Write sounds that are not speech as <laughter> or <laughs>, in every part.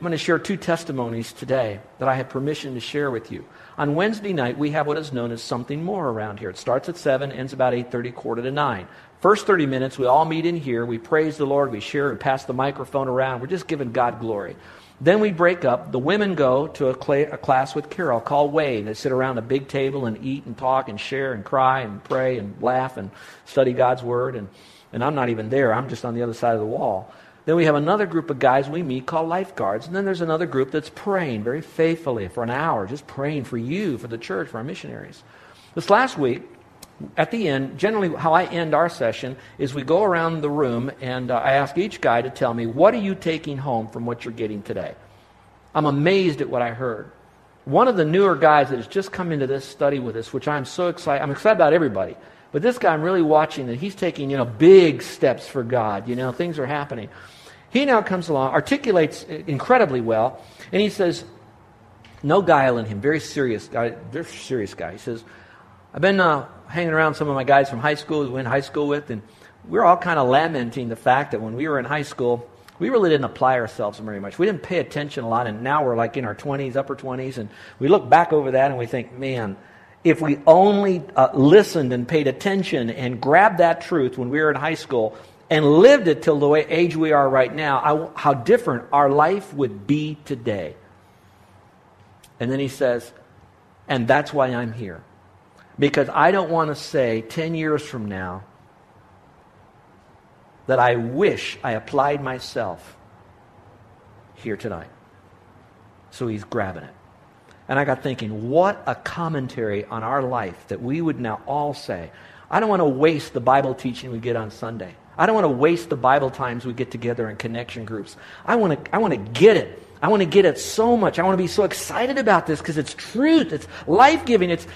I'm going to share two testimonies today that I have permission to share with you. On Wednesday night, we have what is known as something more around here. It starts at 7, ends about 8.30, quarter to 9. First 30 minutes, we all meet in here. We praise the Lord. We share and pass the microphone around. We're just giving God glory. Then we break up. The women go to a, cl- a class with Carol called Way. They sit around a big table and eat and talk and share and cry and pray and laugh and study God's Word. And, and I'm not even there. I'm just on the other side of the wall. Then we have another group of guys we meet called lifeguards. And then there's another group that's praying very faithfully for an hour, just praying for you, for the church, for our missionaries. This last week, at the end, generally how I end our session is we go around the room and uh, I ask each guy to tell me, what are you taking home from what you're getting today? I'm amazed at what I heard. One of the newer guys that has just come into this study with us, which I'm so excited, I'm excited about everybody. But this guy, I'm really watching that he's taking, you know, big steps for God. You know, things are happening. He now comes along, articulates incredibly well, and he says, no guile in him, very serious guy, very serious guy. He says, I've been uh, hanging around some of my guys from high school who went to high school with, and we're all kind of lamenting the fact that when we were in high school, we really didn't apply ourselves very much. We didn't pay attention a lot, and now we're like in our 20s, upper 20s, and we look back over that and we think, man, if we only uh, listened and paid attention and grabbed that truth when we were in high school and lived it till the age we are right now, how different our life would be today. And then he says, and that's why I'm here. Because I don't want to say 10 years from now that I wish I applied myself here tonight. So he's grabbing it. And I got thinking, what a commentary on our life that we would now all say. I don't want to waste the Bible teaching we get on Sunday. I don't want to waste the Bible times we get together in connection groups. I want to, I want to get it. I want to get it so much. I want to be so excited about this because it's truth. It's life giving. It's,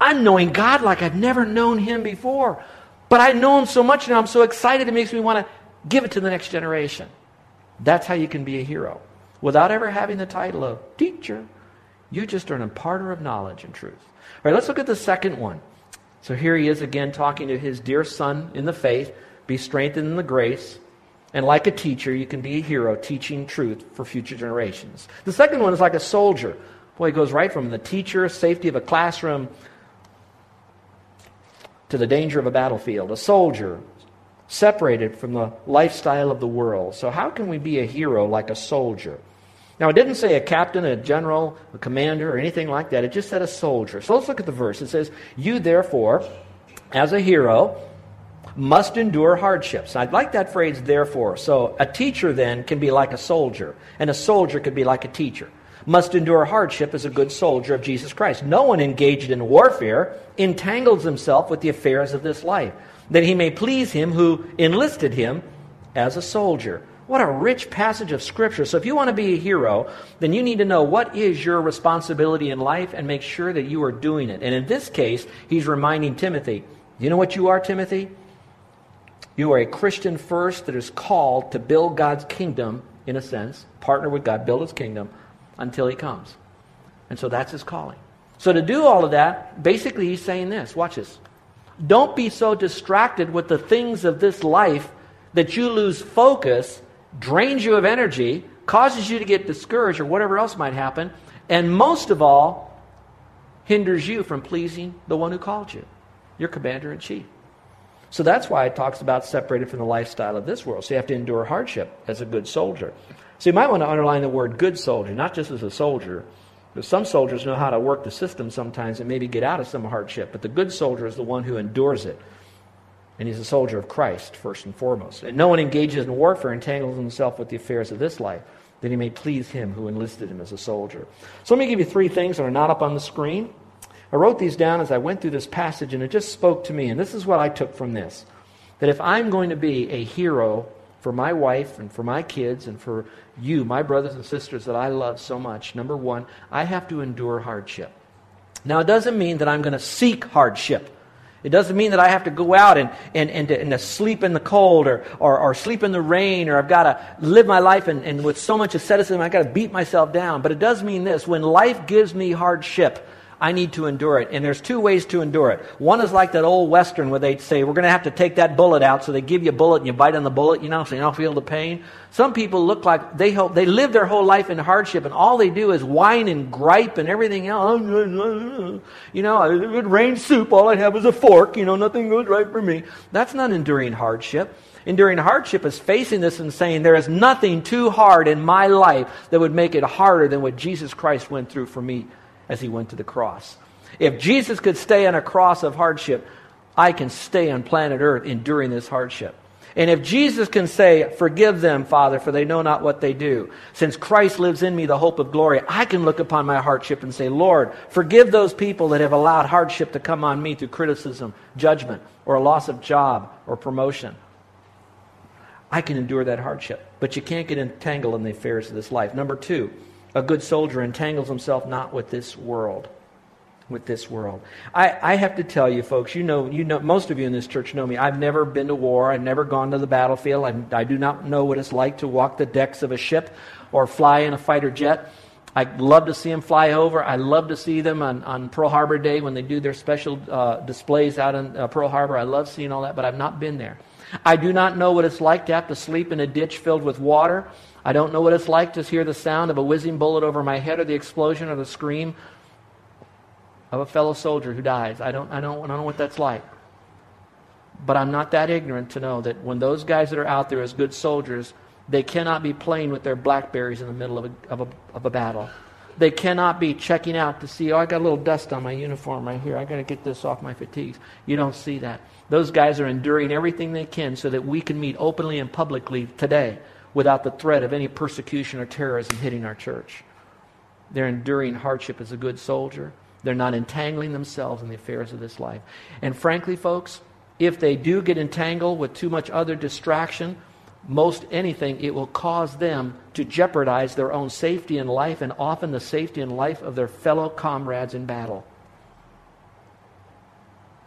I'm knowing God like I've never known Him before. But I know Him so much now. I'm so excited. It makes me want to give it to the next generation. That's how you can be a hero without ever having the title of teacher you just are an imparter of knowledge and truth. All right, let's look at the second one. So here he is again talking to his dear son in the faith. Be strengthened in the grace. And like a teacher, you can be a hero teaching truth for future generations. The second one is like a soldier. Boy, he goes right from the teacher, safety of a classroom, to the danger of a battlefield. A soldier, separated from the lifestyle of the world. So, how can we be a hero like a soldier? Now, it didn't say a captain, a general, a commander, or anything like that. It just said a soldier. So let's look at the verse. It says, You therefore, as a hero, must endure hardships. I'd like that phrase, therefore. So a teacher then can be like a soldier, and a soldier could be like a teacher. Must endure hardship as a good soldier of Jesus Christ. No one engaged in warfare entangles himself with the affairs of this life, that he may please him who enlisted him as a soldier. What a rich passage of Scripture. So, if you want to be a hero, then you need to know what is your responsibility in life and make sure that you are doing it. And in this case, he's reminding Timothy you know what you are, Timothy? You are a Christian first that is called to build God's kingdom, in a sense, partner with God, build his kingdom until he comes. And so that's his calling. So, to do all of that, basically, he's saying this watch this. Don't be so distracted with the things of this life that you lose focus drains you of energy, causes you to get discouraged or whatever else might happen, and most of all, hinders you from pleasing the one who called you, your commander in chief. So that's why it talks about separated from the lifestyle of this world. So you have to endure hardship as a good soldier. So you might want to underline the word good soldier, not just as a soldier, Some soldiers know how to work the system sometimes and maybe get out of some hardship, but the good soldier is the one who endures it. And he's a soldier of Christ, first and foremost. And no one engages in warfare entangles himself with the affairs of this life, that he may please him who enlisted him as a soldier. So let me give you three things that are not up on the screen. I wrote these down as I went through this passage, and it just spoke to me. And this is what I took from this that if I'm going to be a hero for my wife and for my kids and for you, my brothers and sisters that I love so much, number one, I have to endure hardship. Now, it doesn't mean that I'm going to seek hardship. It doesn't mean that I have to go out and, and, and, to, and to sleep in the cold or, or, or, sleep in the rain or I've got to live my life and, and with so much asceticism I've got to beat myself down. But it does mean this when life gives me hardship, I need to endure it. And there's two ways to endure it. One is like that old Western where they say, we're going to have to take that bullet out. So they give you a bullet and you bite on the bullet, you know, so you don't feel the pain. Some people look like they, hope, they live their whole life in hardship and all they do is whine and gripe and everything else. You know, it rains soup. All I have is a fork. You know, nothing goes right for me. That's not enduring hardship. Enduring hardship is facing this and saying, There is nothing too hard in my life that would make it harder than what Jesus Christ went through for me as he went to the cross. If Jesus could stay on a cross of hardship, I can stay on planet Earth enduring this hardship. And if Jesus can say, Forgive them, Father, for they know not what they do, since Christ lives in me, the hope of glory, I can look upon my hardship and say, Lord, forgive those people that have allowed hardship to come on me through criticism, judgment, or a loss of job or promotion. I can endure that hardship. But you can't get entangled in the affairs of this life. Number two, a good soldier entangles himself not with this world with this world I, I have to tell you folks you know you know most of you in this church know me i've never been to war i've never gone to the battlefield I, I do not know what it's like to walk the decks of a ship or fly in a fighter jet I love to see them fly over. I love to see them on, on Pearl Harbor Day when they do their special uh, displays out in uh, Pearl Harbor. I love seeing all that, but I've not been there. I do not know what it's like to have to sleep in a ditch filled with water. I don't know what it's like to hear the sound of a whizzing bullet over my head or the explosion or the scream of a fellow soldier who dies. I don't, I don't, I don't know what that's like. But I'm not that ignorant to know that when those guys that are out there as good soldiers, they cannot be playing with their blackberries in the middle of a, of a, of a battle. They cannot be checking out to see, oh, I got a little dust on my uniform right here. I got to get this off my fatigues. You don't see that. Those guys are enduring everything they can so that we can meet openly and publicly today without the threat of any persecution or terrorism hitting our church. They're enduring hardship as a good soldier. They're not entangling themselves in the affairs of this life. And frankly, folks, if they do get entangled with too much other distraction, most anything, it will cause them to jeopardize their own safety in life and often the safety and life of their fellow comrades in battle.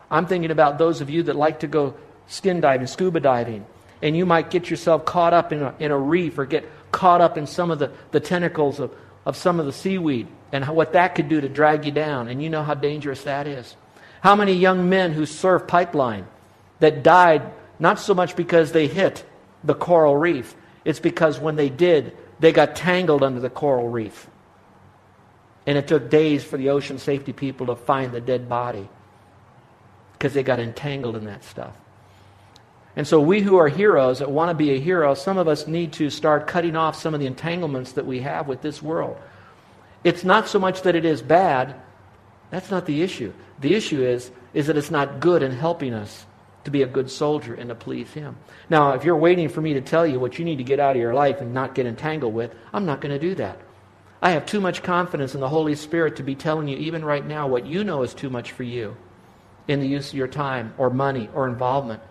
I'm thinking about those of you that like to go skin diving, scuba diving and you might get yourself caught up in a, in a reef or get caught up in some of the, the tentacles of, of some of the seaweed and what that could do to drag you down. And you know how dangerous that is. How many young men who surf pipeline that died not so much because they hit the coral reef, it's because when they did, they got tangled under the coral reef. And it took days for the ocean safety people to find the dead body because they got entangled in that stuff. And so, we who are heroes that want to be a hero, some of us need to start cutting off some of the entanglements that we have with this world. It's not so much that it is bad, that's not the issue. The issue is, is that it's not good in helping us to be a good soldier and to please Him. Now, if you're waiting for me to tell you what you need to get out of your life and not get entangled with, I'm not going to do that. I have too much confidence in the Holy Spirit to be telling you, even right now, what you know is too much for you in the use of your time or money or involvement.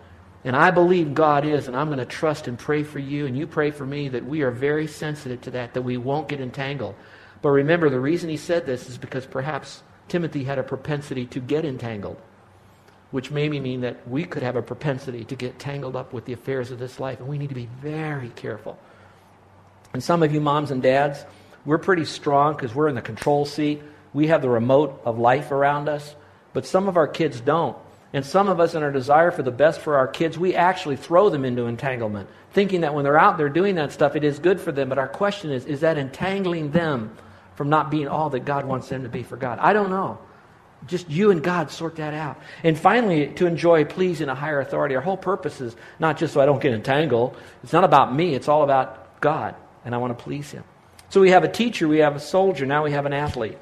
And I believe God is, and I'm going to trust and pray for you, and you pray for me that we are very sensitive to that, that we won't get entangled. But remember, the reason he said this is because perhaps Timothy had a propensity to get entangled, which maybe mean that we could have a propensity to get tangled up with the affairs of this life, and we need to be very careful. And some of you moms and dads, we're pretty strong because we're in the control seat. We have the remote of life around us, but some of our kids don't. And some of us, in our desire for the best for our kids, we actually throw them into entanglement, thinking that when they're out there doing that stuff, it is good for them. But our question is is that entangling them from not being all that God wants them to be for God? I don't know. Just you and God sort that out. And finally, to enjoy pleasing a higher authority. Our whole purpose is not just so I don't get entangled. It's not about me, it's all about God. And I want to please Him. So we have a teacher, we have a soldier, now we have an athlete.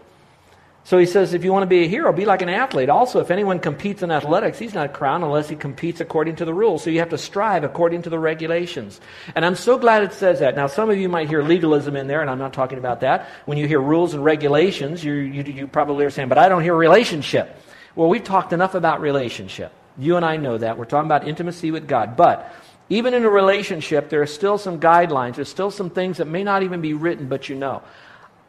So he says, if you want to be a hero, be like an athlete. Also, if anyone competes in athletics, he's not crowned unless he competes according to the rules. So you have to strive according to the regulations. And I'm so glad it says that. Now, some of you might hear legalism in there, and I'm not talking about that. When you hear rules and regulations, you, you, you probably are saying, but I don't hear relationship. Well, we've talked enough about relationship. You and I know that. We're talking about intimacy with God. But even in a relationship, there are still some guidelines. There's still some things that may not even be written, but you know.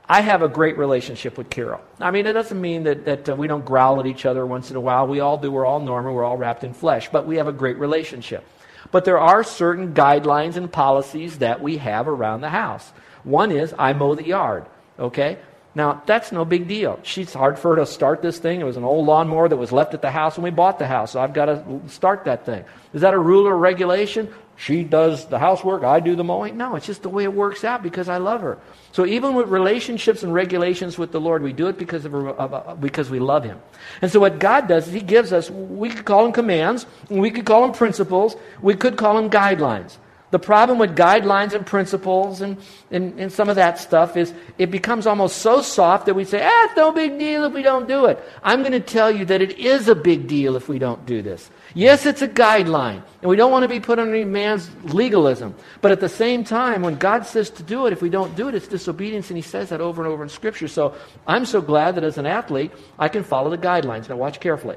I have a great relationship with Carol. I mean, it doesn't mean that, that uh, we don't growl at each other once in a while. We all do. We're all normal. We're all wrapped in flesh. But we have a great relationship. But there are certain guidelines and policies that we have around the house. One is I mow the yard. Okay? Now, that's no big deal. She's hard for her to start this thing. It was an old lawnmower that was left at the house when we bought the house, so I've got to start that thing. Is that a rule or regulation? She does the housework, I do the mowing. No, it's just the way it works out because I love her. So even with relationships and regulations with the Lord, we do it because of, of because we love Him. And so what God does is He gives us. We could call them commands, we could call them principles, we could call them guidelines. The problem with guidelines and principles and, and, and, some of that stuff is it becomes almost so soft that we say, ah, it's no big deal if we don't do it. I'm going to tell you that it is a big deal if we don't do this. Yes, it's a guideline, and we don't want to be put under man's legalism. But at the same time, when God says to do it, if we don't do it, it's disobedience, and He says that over and over in Scripture. So I'm so glad that as an athlete, I can follow the guidelines. Now, watch carefully.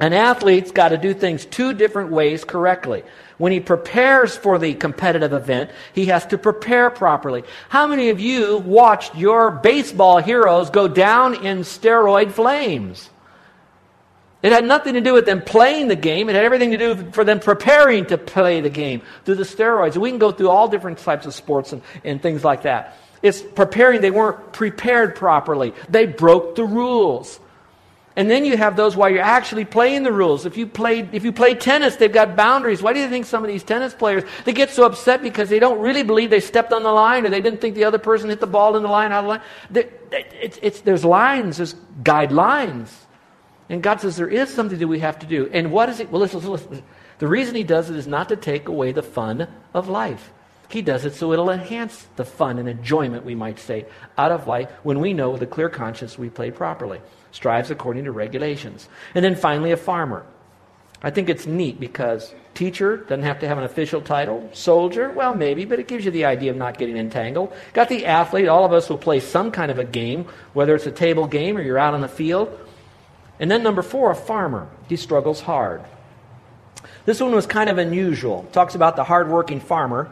An athlete's got to do things two different ways correctly. When he prepares for the competitive event, he has to prepare properly. How many of you watched your baseball heroes go down in steroid flames? It had nothing to do with them playing the game. It had everything to do for them preparing to play the game through the steroids. We can go through all different types of sports and, and things like that. It's preparing. They weren't prepared properly. They broke the rules. And then you have those while you're actually playing the rules. If you play, if you play tennis, they've got boundaries. Why do you think some of these tennis players, they get so upset because they don't really believe they stepped on the line or they didn't think the other person hit the ball in the line out of the line? It's, it's, there's lines, there's guidelines. And God says there is something that we have to do. And what is it? Well, listen, listen, listen. The reason He does it is not to take away the fun of life. He does it so it'll enhance the fun and enjoyment, we might say, out of life when we know with a clear conscience we played properly. Strives according to regulations. And then finally, a farmer. I think it's neat because teacher doesn't have to have an official title. Soldier, well, maybe, but it gives you the idea of not getting entangled. Got the athlete. All of us will play some kind of a game, whether it's a table game or you're out on the field. And then number four, a farmer. He struggles hard. This one was kind of unusual. Talks about the hardworking farmer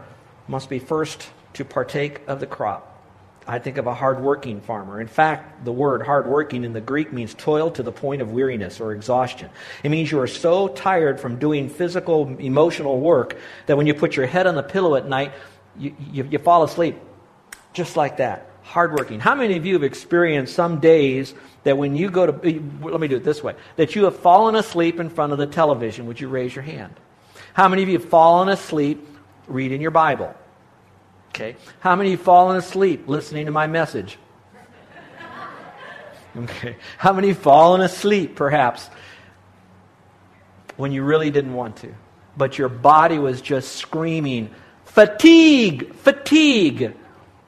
must be first to partake of the crop. I think of a hardworking farmer. In fact, the word hardworking in the Greek means toil to the point of weariness or exhaustion. It means you are so tired from doing physical, emotional work that when you put your head on the pillow at night, you, you, you fall asleep just like that. Hardworking. How many of you have experienced some days that when you go to, let me do it this way, that you have fallen asleep in front of the television? Would you raise your hand? How many of you have fallen asleep reading your Bible? Okay. How many have fallen asleep listening to my message? Okay. How many have fallen asleep, perhaps, when you really didn't want to? But your body was just screaming, fatigue, fatigue.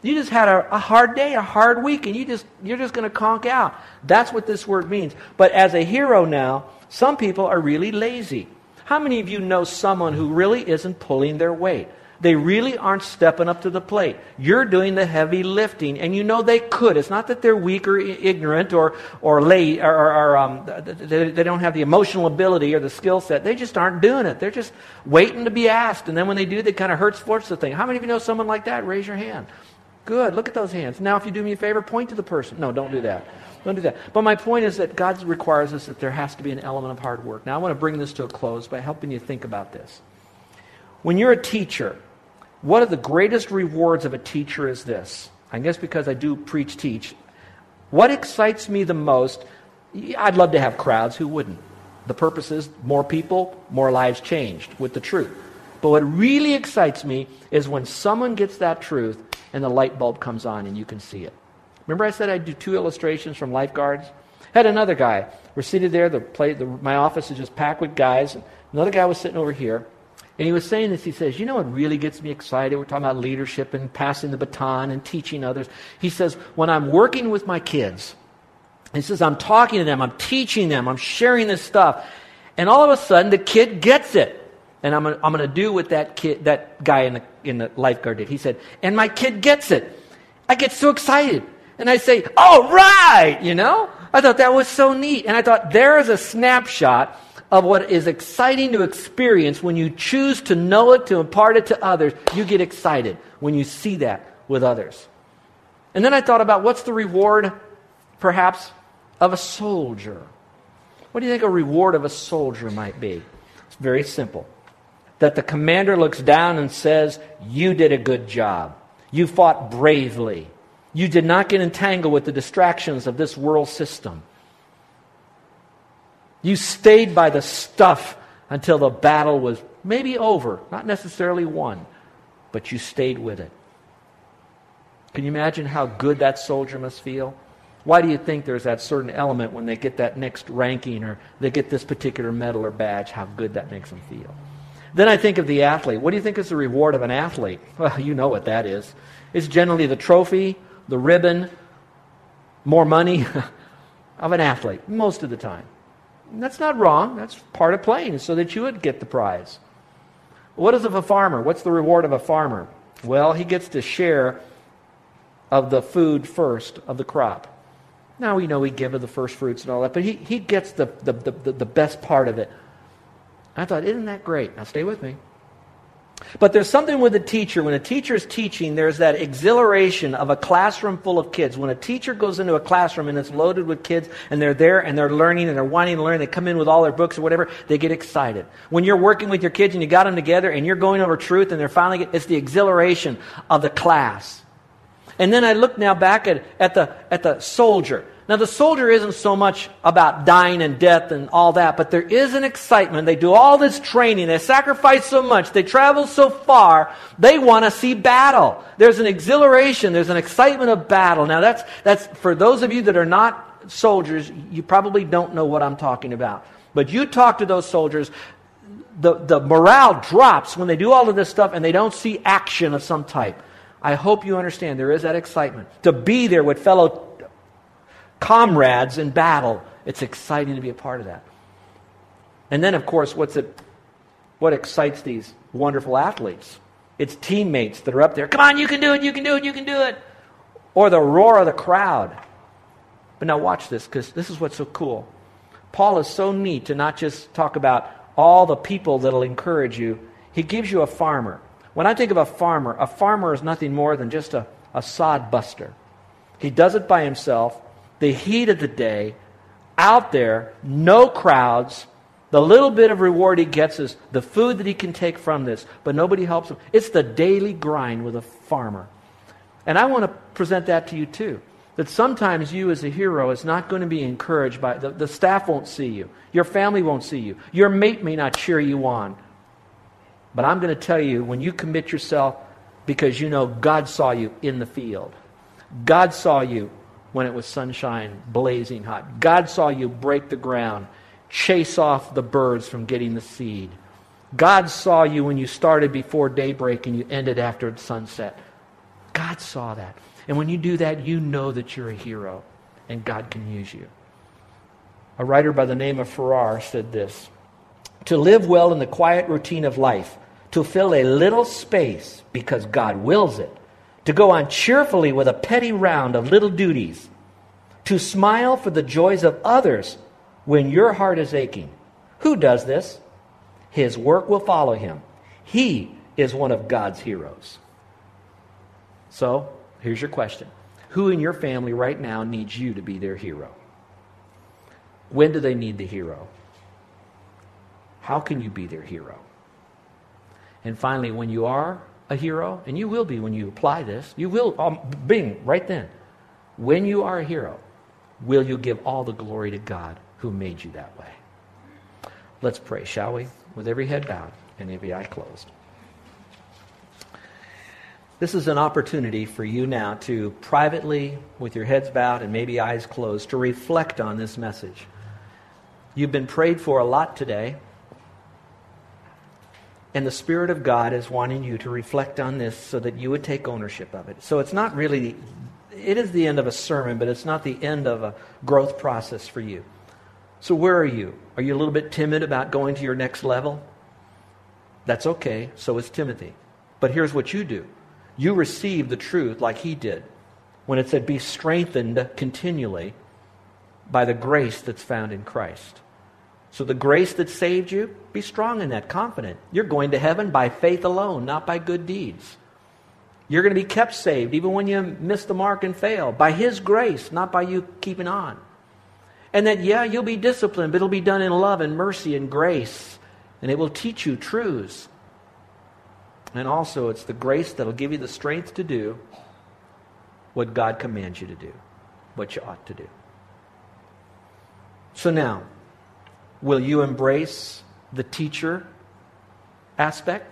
You just had a, a, hard day, a hard week, and you just, you're just going to conk out. That's what this word means. But as a hero now, some people are really lazy. How many of you know someone who really isn't pulling their weight? They really aren't stepping up to the plate. You're doing the heavy lifting, and you know they could. It's not that they're weak or ignorant or, or late, or, or, or um, they, they don't have the emotional ability or the skill set. They just aren't doing it. They're just waiting to be asked, and then when they do, they kind of hurts force the thing. How many of you know someone like that? Raise your hand. Good. Look at those hands. Now, if you do me a favor, point to the person. No, don't do that. Don't do that. But my point is that God requires us that there has to be an element of hard work. Now, I want to bring this to a close by helping you think about this. When you're a teacher, one of the greatest rewards of a teacher is this. I guess because I do preach, teach. What excites me the most, I'd love to have crowds. Who wouldn't? The purpose is more people, more lives changed with the truth. But what really excites me is when someone gets that truth and the light bulb comes on and you can see it. Remember I said I'd do two illustrations from lifeguards? Had another guy. We're seated there. The, play, the my office is just packed with guys. Another guy was sitting over here. And he was saying this. He says, You know what really gets me excited? We're talking about leadership and passing the baton and teaching others. He says, When I'm working with my kids, He says, I'm talking to them, I'm teaching them, I'm sharing this stuff. And all of a sudden, the kid gets it. And I'm I'm gonna do what that kid, that guy in the, in the lifeguard did. He said, and my kid gets it. I get so excited. And I say, all right, you know? I thought that was so neat. And I thought, there is a snapshot of what is exciting to experience when you choose to know it, to impart it to others. You get excited when you see that with others. And then I thought about what's the reward, perhaps, of a soldier? What do you think a reward of a soldier might be? It's very simple. That the commander looks down and says, You did a good job. You fought bravely. You did not get entangled with the distractions of this world system. You stayed by the stuff until the battle was maybe over, not necessarily won, but you stayed with it. Can you imagine how good that soldier must feel? Why do you think there's that certain element when they get that next ranking or they get this particular medal or badge, how good that makes them feel? Then I think of the athlete. What do you think is the reward of an athlete? Well, you know what that is. It's generally the trophy, the ribbon, more money <laughs> of an athlete, most of the time. And that's not wrong. That's part of playing, so that you would get the prize. What is of a farmer? What's the reward of a farmer? Well, he gets to share of the food first of the crop. Now we know we give of the first fruits and all that, but he, he gets the, the, the, the best part of it. I thought, isn't that great? Now stay with me. But there's something with a teacher. When a teacher is teaching, there's that exhilaration of a classroom full of kids. When a teacher goes into a classroom and it's loaded with kids and they're there and they're learning and they're wanting to learn, they come in with all their books or whatever, they get excited. When you're working with your kids and you got them together and you're going over truth and they're finally, it's the exhilaration of the class. And then I look now back at, at, the, at the soldier. Now, the soldier isn't so much about dying and death and all that, but there is an excitement. They do all this training. They sacrifice so much. They travel so far. They want to see battle. There's an exhilaration. There's an excitement of battle. Now, that's, that's for those of you that are not soldiers, you probably don't know what I'm talking about. But you talk to those soldiers, the, the morale drops when they do all of this stuff and they don't see action of some type. I hope you understand there is that excitement. To be there with fellow comrades in battle. It's exciting to be a part of that. And then, of course, what's it, what excites these wonderful athletes? It's teammates that are up there. Come on, you can do it, you can do it, you can do it. Or the roar of the crowd. But now watch this, because this is what's so cool. Paul is so neat to not just talk about all the people that'll encourage you. He gives you a farmer. When I think of a farmer, a farmer is nothing more than just a, a sod buster. He does it by himself the heat of the day, out there, no crowds. The little bit of reward he gets is the food that he can take from this, but nobody helps him. It's the daily grind with a farmer. And I want to present that to you too. That sometimes you as a hero is not going to be encouraged by the, the staff won't see you. Your family won't see you. Your mate may not cheer you on. But I'm going to tell you when you commit yourself because you know God saw you in the field. God saw you when it was sunshine, blazing hot. God saw you break the ground, chase off the birds from getting the seed. God saw you when you started before daybreak and you ended after sunset. God saw that. And when you do that, you know that you're a hero and God can use you. A writer by the name of Farrar said this To live well in the quiet routine of life, to fill a little space because God wills it, to go on cheerfully with a petty round of little duties, to smile for the joys of others when your heart is aching. Who does this? His work will follow him. He is one of God's heroes. So, here's your question Who in your family right now needs you to be their hero? When do they need the hero? How can you be their hero? And finally, when you are a hero, and you will be when you apply this. You will, um, bing, right then. When you are a hero, will you give all the glory to God who made you that way? Let's pray, shall we? With every head bowed and every eye closed. This is an opportunity for you now to privately, with your heads bowed and maybe eyes closed, to reflect on this message. You've been prayed for a lot today. And the Spirit of God is wanting you to reflect on this so that you would take ownership of it. So it's not really, it is the end of a sermon, but it's not the end of a growth process for you. So, where are you? Are you a little bit timid about going to your next level? That's okay. So is Timothy. But here's what you do you receive the truth like he did when it said, Be strengthened continually by the grace that's found in Christ. So, the grace that saved you, be strong in that, confident. You're going to heaven by faith alone, not by good deeds. You're going to be kept saved even when you miss the mark and fail by His grace, not by you keeping on. And that, yeah, you'll be disciplined, but it'll be done in love and mercy and grace, and it will teach you truths. And also, it's the grace that'll give you the strength to do what God commands you to do, what you ought to do. So now, will you embrace the teacher aspect?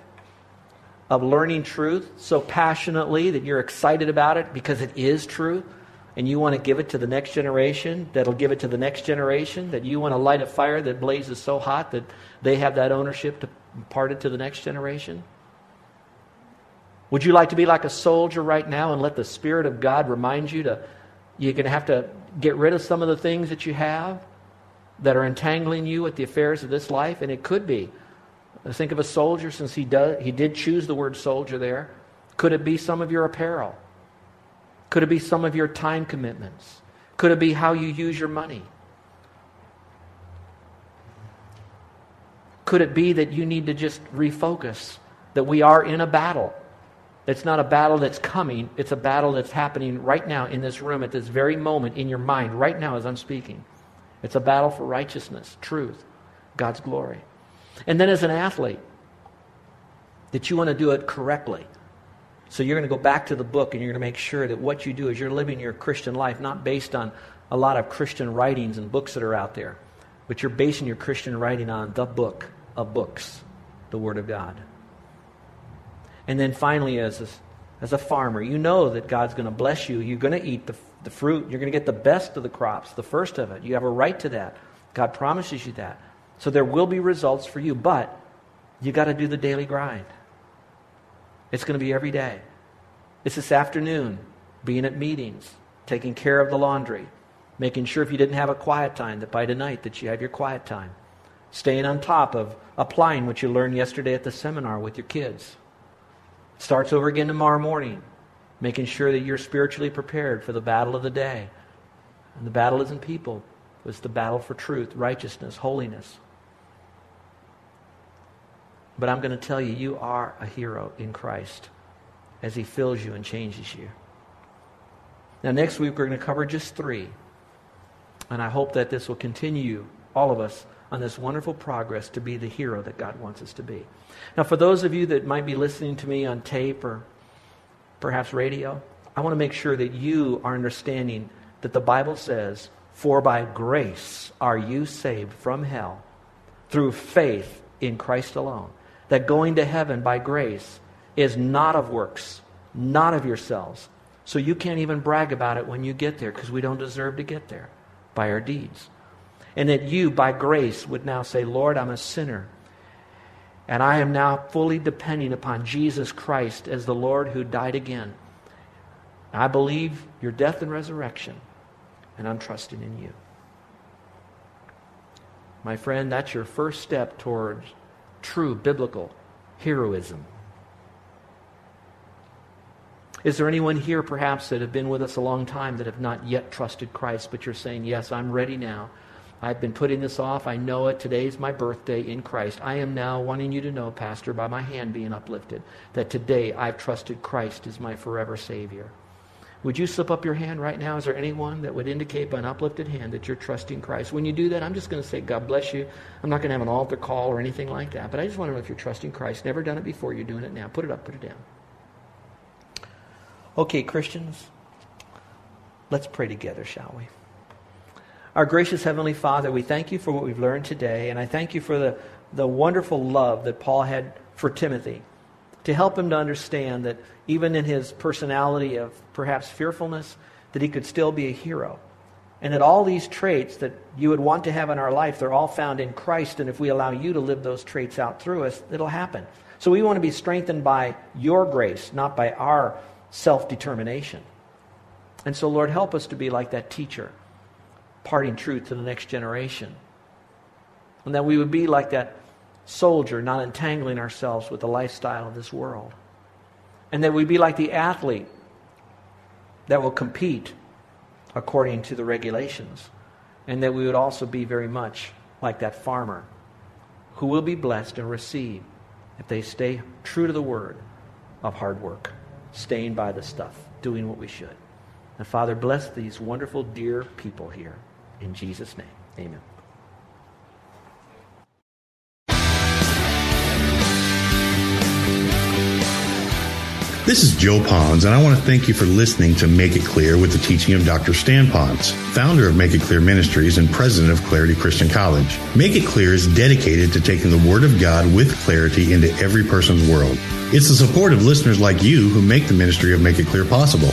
of learning truth so passionately that you're excited about it because it is true and you want to give it to the next generation that'll give it to the next generation that you want to light a fire that blazes so hot that they have that ownership to impart it to the next generation would you like to be like a soldier right now and let the spirit of god remind you to you're going to have to get rid of some of the things that you have that are entangling you with the affairs of this life and it could be Think of a soldier, since he, does, he did choose the word soldier there. Could it be some of your apparel? Could it be some of your time commitments? Could it be how you use your money? Could it be that you need to just refocus? That we are in a battle. It's not a battle that's coming, it's a battle that's happening right now in this room, at this very moment, in your mind, right now as I'm speaking. It's a battle for righteousness, truth, God's glory. And then as an athlete, that you want to do it correctly. So you're going to go back to the book and you're going to make sure that what you do is you're living your Christian life not based on a lot of Christian writings and books that are out there, but you're basing your Christian writing on the book of books, the Word of God. And then finally, as a, as a farmer, you know that God's going to bless you. You're going to eat the, the fruit. You're going to get the best of the crops, the first of it. You have a right to that. God promises you that. So there will be results for you, but you got to do the daily grind. It's going to be every day. It's this afternoon, being at meetings, taking care of the laundry, making sure if you didn't have a quiet time that by tonight that you have your quiet time. Staying on top of applying what you learned yesterday at the seminar with your kids. Starts over again tomorrow morning, making sure that you're spiritually prepared for the battle of the day. And the battle isn't people, it's the battle for truth, righteousness, holiness. But I'm going to tell you, you are a hero in Christ as He fills you and changes you. Now, next week, we're going to cover just three. And I hope that this will continue, all of us, on this wonderful progress to be the hero that God wants us to be. Now, for those of you that might be listening to me on tape or perhaps radio, I want to make sure that you are understanding that the Bible says, For by grace are you saved from hell through faith in Christ alone that going to heaven by grace is not of works, not of yourselves. So you can't even brag about it when you get there because we don't deserve to get there by our deeds. And that you, by grace, would now say, Lord, I'm a sinner. And I am now fully depending upon Jesus Christ as the Lord who died again. I believe your death and resurrection, and I'm trusting in you. My friend, that's your first step towards true biblical heroism. Is there anyone here, perhaps, that have been with us a long time that have not yet trusted Christ, but you're saying, Yes, I'm ready now. I've been putting this off. I know it. Today's my birthday in Christ. I am now wanting you to know, Pastor, by my hand being uplifted, that today I've trusted Christ as my forever Savior. Would you slip up your hand right now? Is there anyone that would indicate by an uplifted hand that you're trusting Christ? When you do that, I'm just going to say, God bless you. I'm not going to have an altar call or anything like that. But I just want to know if you're trusting Christ. Never done it before. You're doing it now. Put it up, put it down. Okay, Christians, let's pray together, shall we? Our gracious Heavenly Father, we thank you for what we've learned today, and I thank you for the, the wonderful love that Paul had for Timothy to help him to understand that even in his personality of perhaps fearfulness, that he could still be a hero. And that all these traits that you would want to have in our life, they're all found in Christ. And if we allow you to live those traits out through us, it'll happen. So we want to be strengthened by your grace, not by our self determination. And so, Lord, help us to be like that teacher, parting truth to the next generation. And that we would be like that soldier, not entangling ourselves with the lifestyle of this world. And that we'd be like the athlete that will compete according to the regulations. And that we would also be very much like that farmer who will be blessed and receive if they stay true to the word of hard work, staying by the stuff, doing what we should. And Father, bless these wonderful, dear people here. In Jesus' name, amen. This is Joe Ponz, and I want to thank you for listening to Make It Clear with the teaching of Dr. Stan Ponz, founder of Make It Clear Ministries and president of Clarity Christian College. Make It Clear is dedicated to taking the Word of God with clarity into every person's world. It's the support of listeners like you who make the ministry of Make It Clear possible.